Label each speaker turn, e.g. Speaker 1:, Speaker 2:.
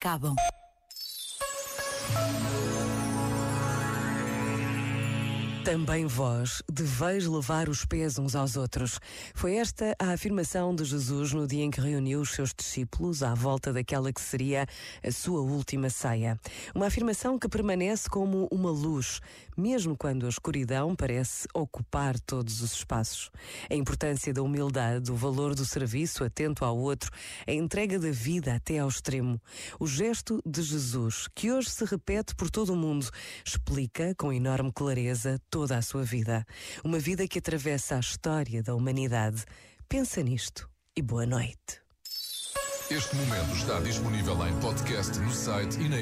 Speaker 1: acabam.
Speaker 2: Também vós deveis levar os pés uns aos outros. Foi esta a afirmação de Jesus no dia em que reuniu os seus discípulos à volta daquela que seria a sua última ceia. Uma afirmação que permanece como uma luz, mesmo quando a escuridão parece ocupar todos os espaços. A importância da humildade, o valor do serviço atento ao outro, a entrega da vida até ao extremo. O gesto de Jesus, que hoje se repete por todo o mundo, explica com enorme clareza toda a sua vida. Uma vida que atravessa a história da humanidade. Pensa nisto e boa noite.
Speaker 3: Este momento está disponível em podcast no site e na.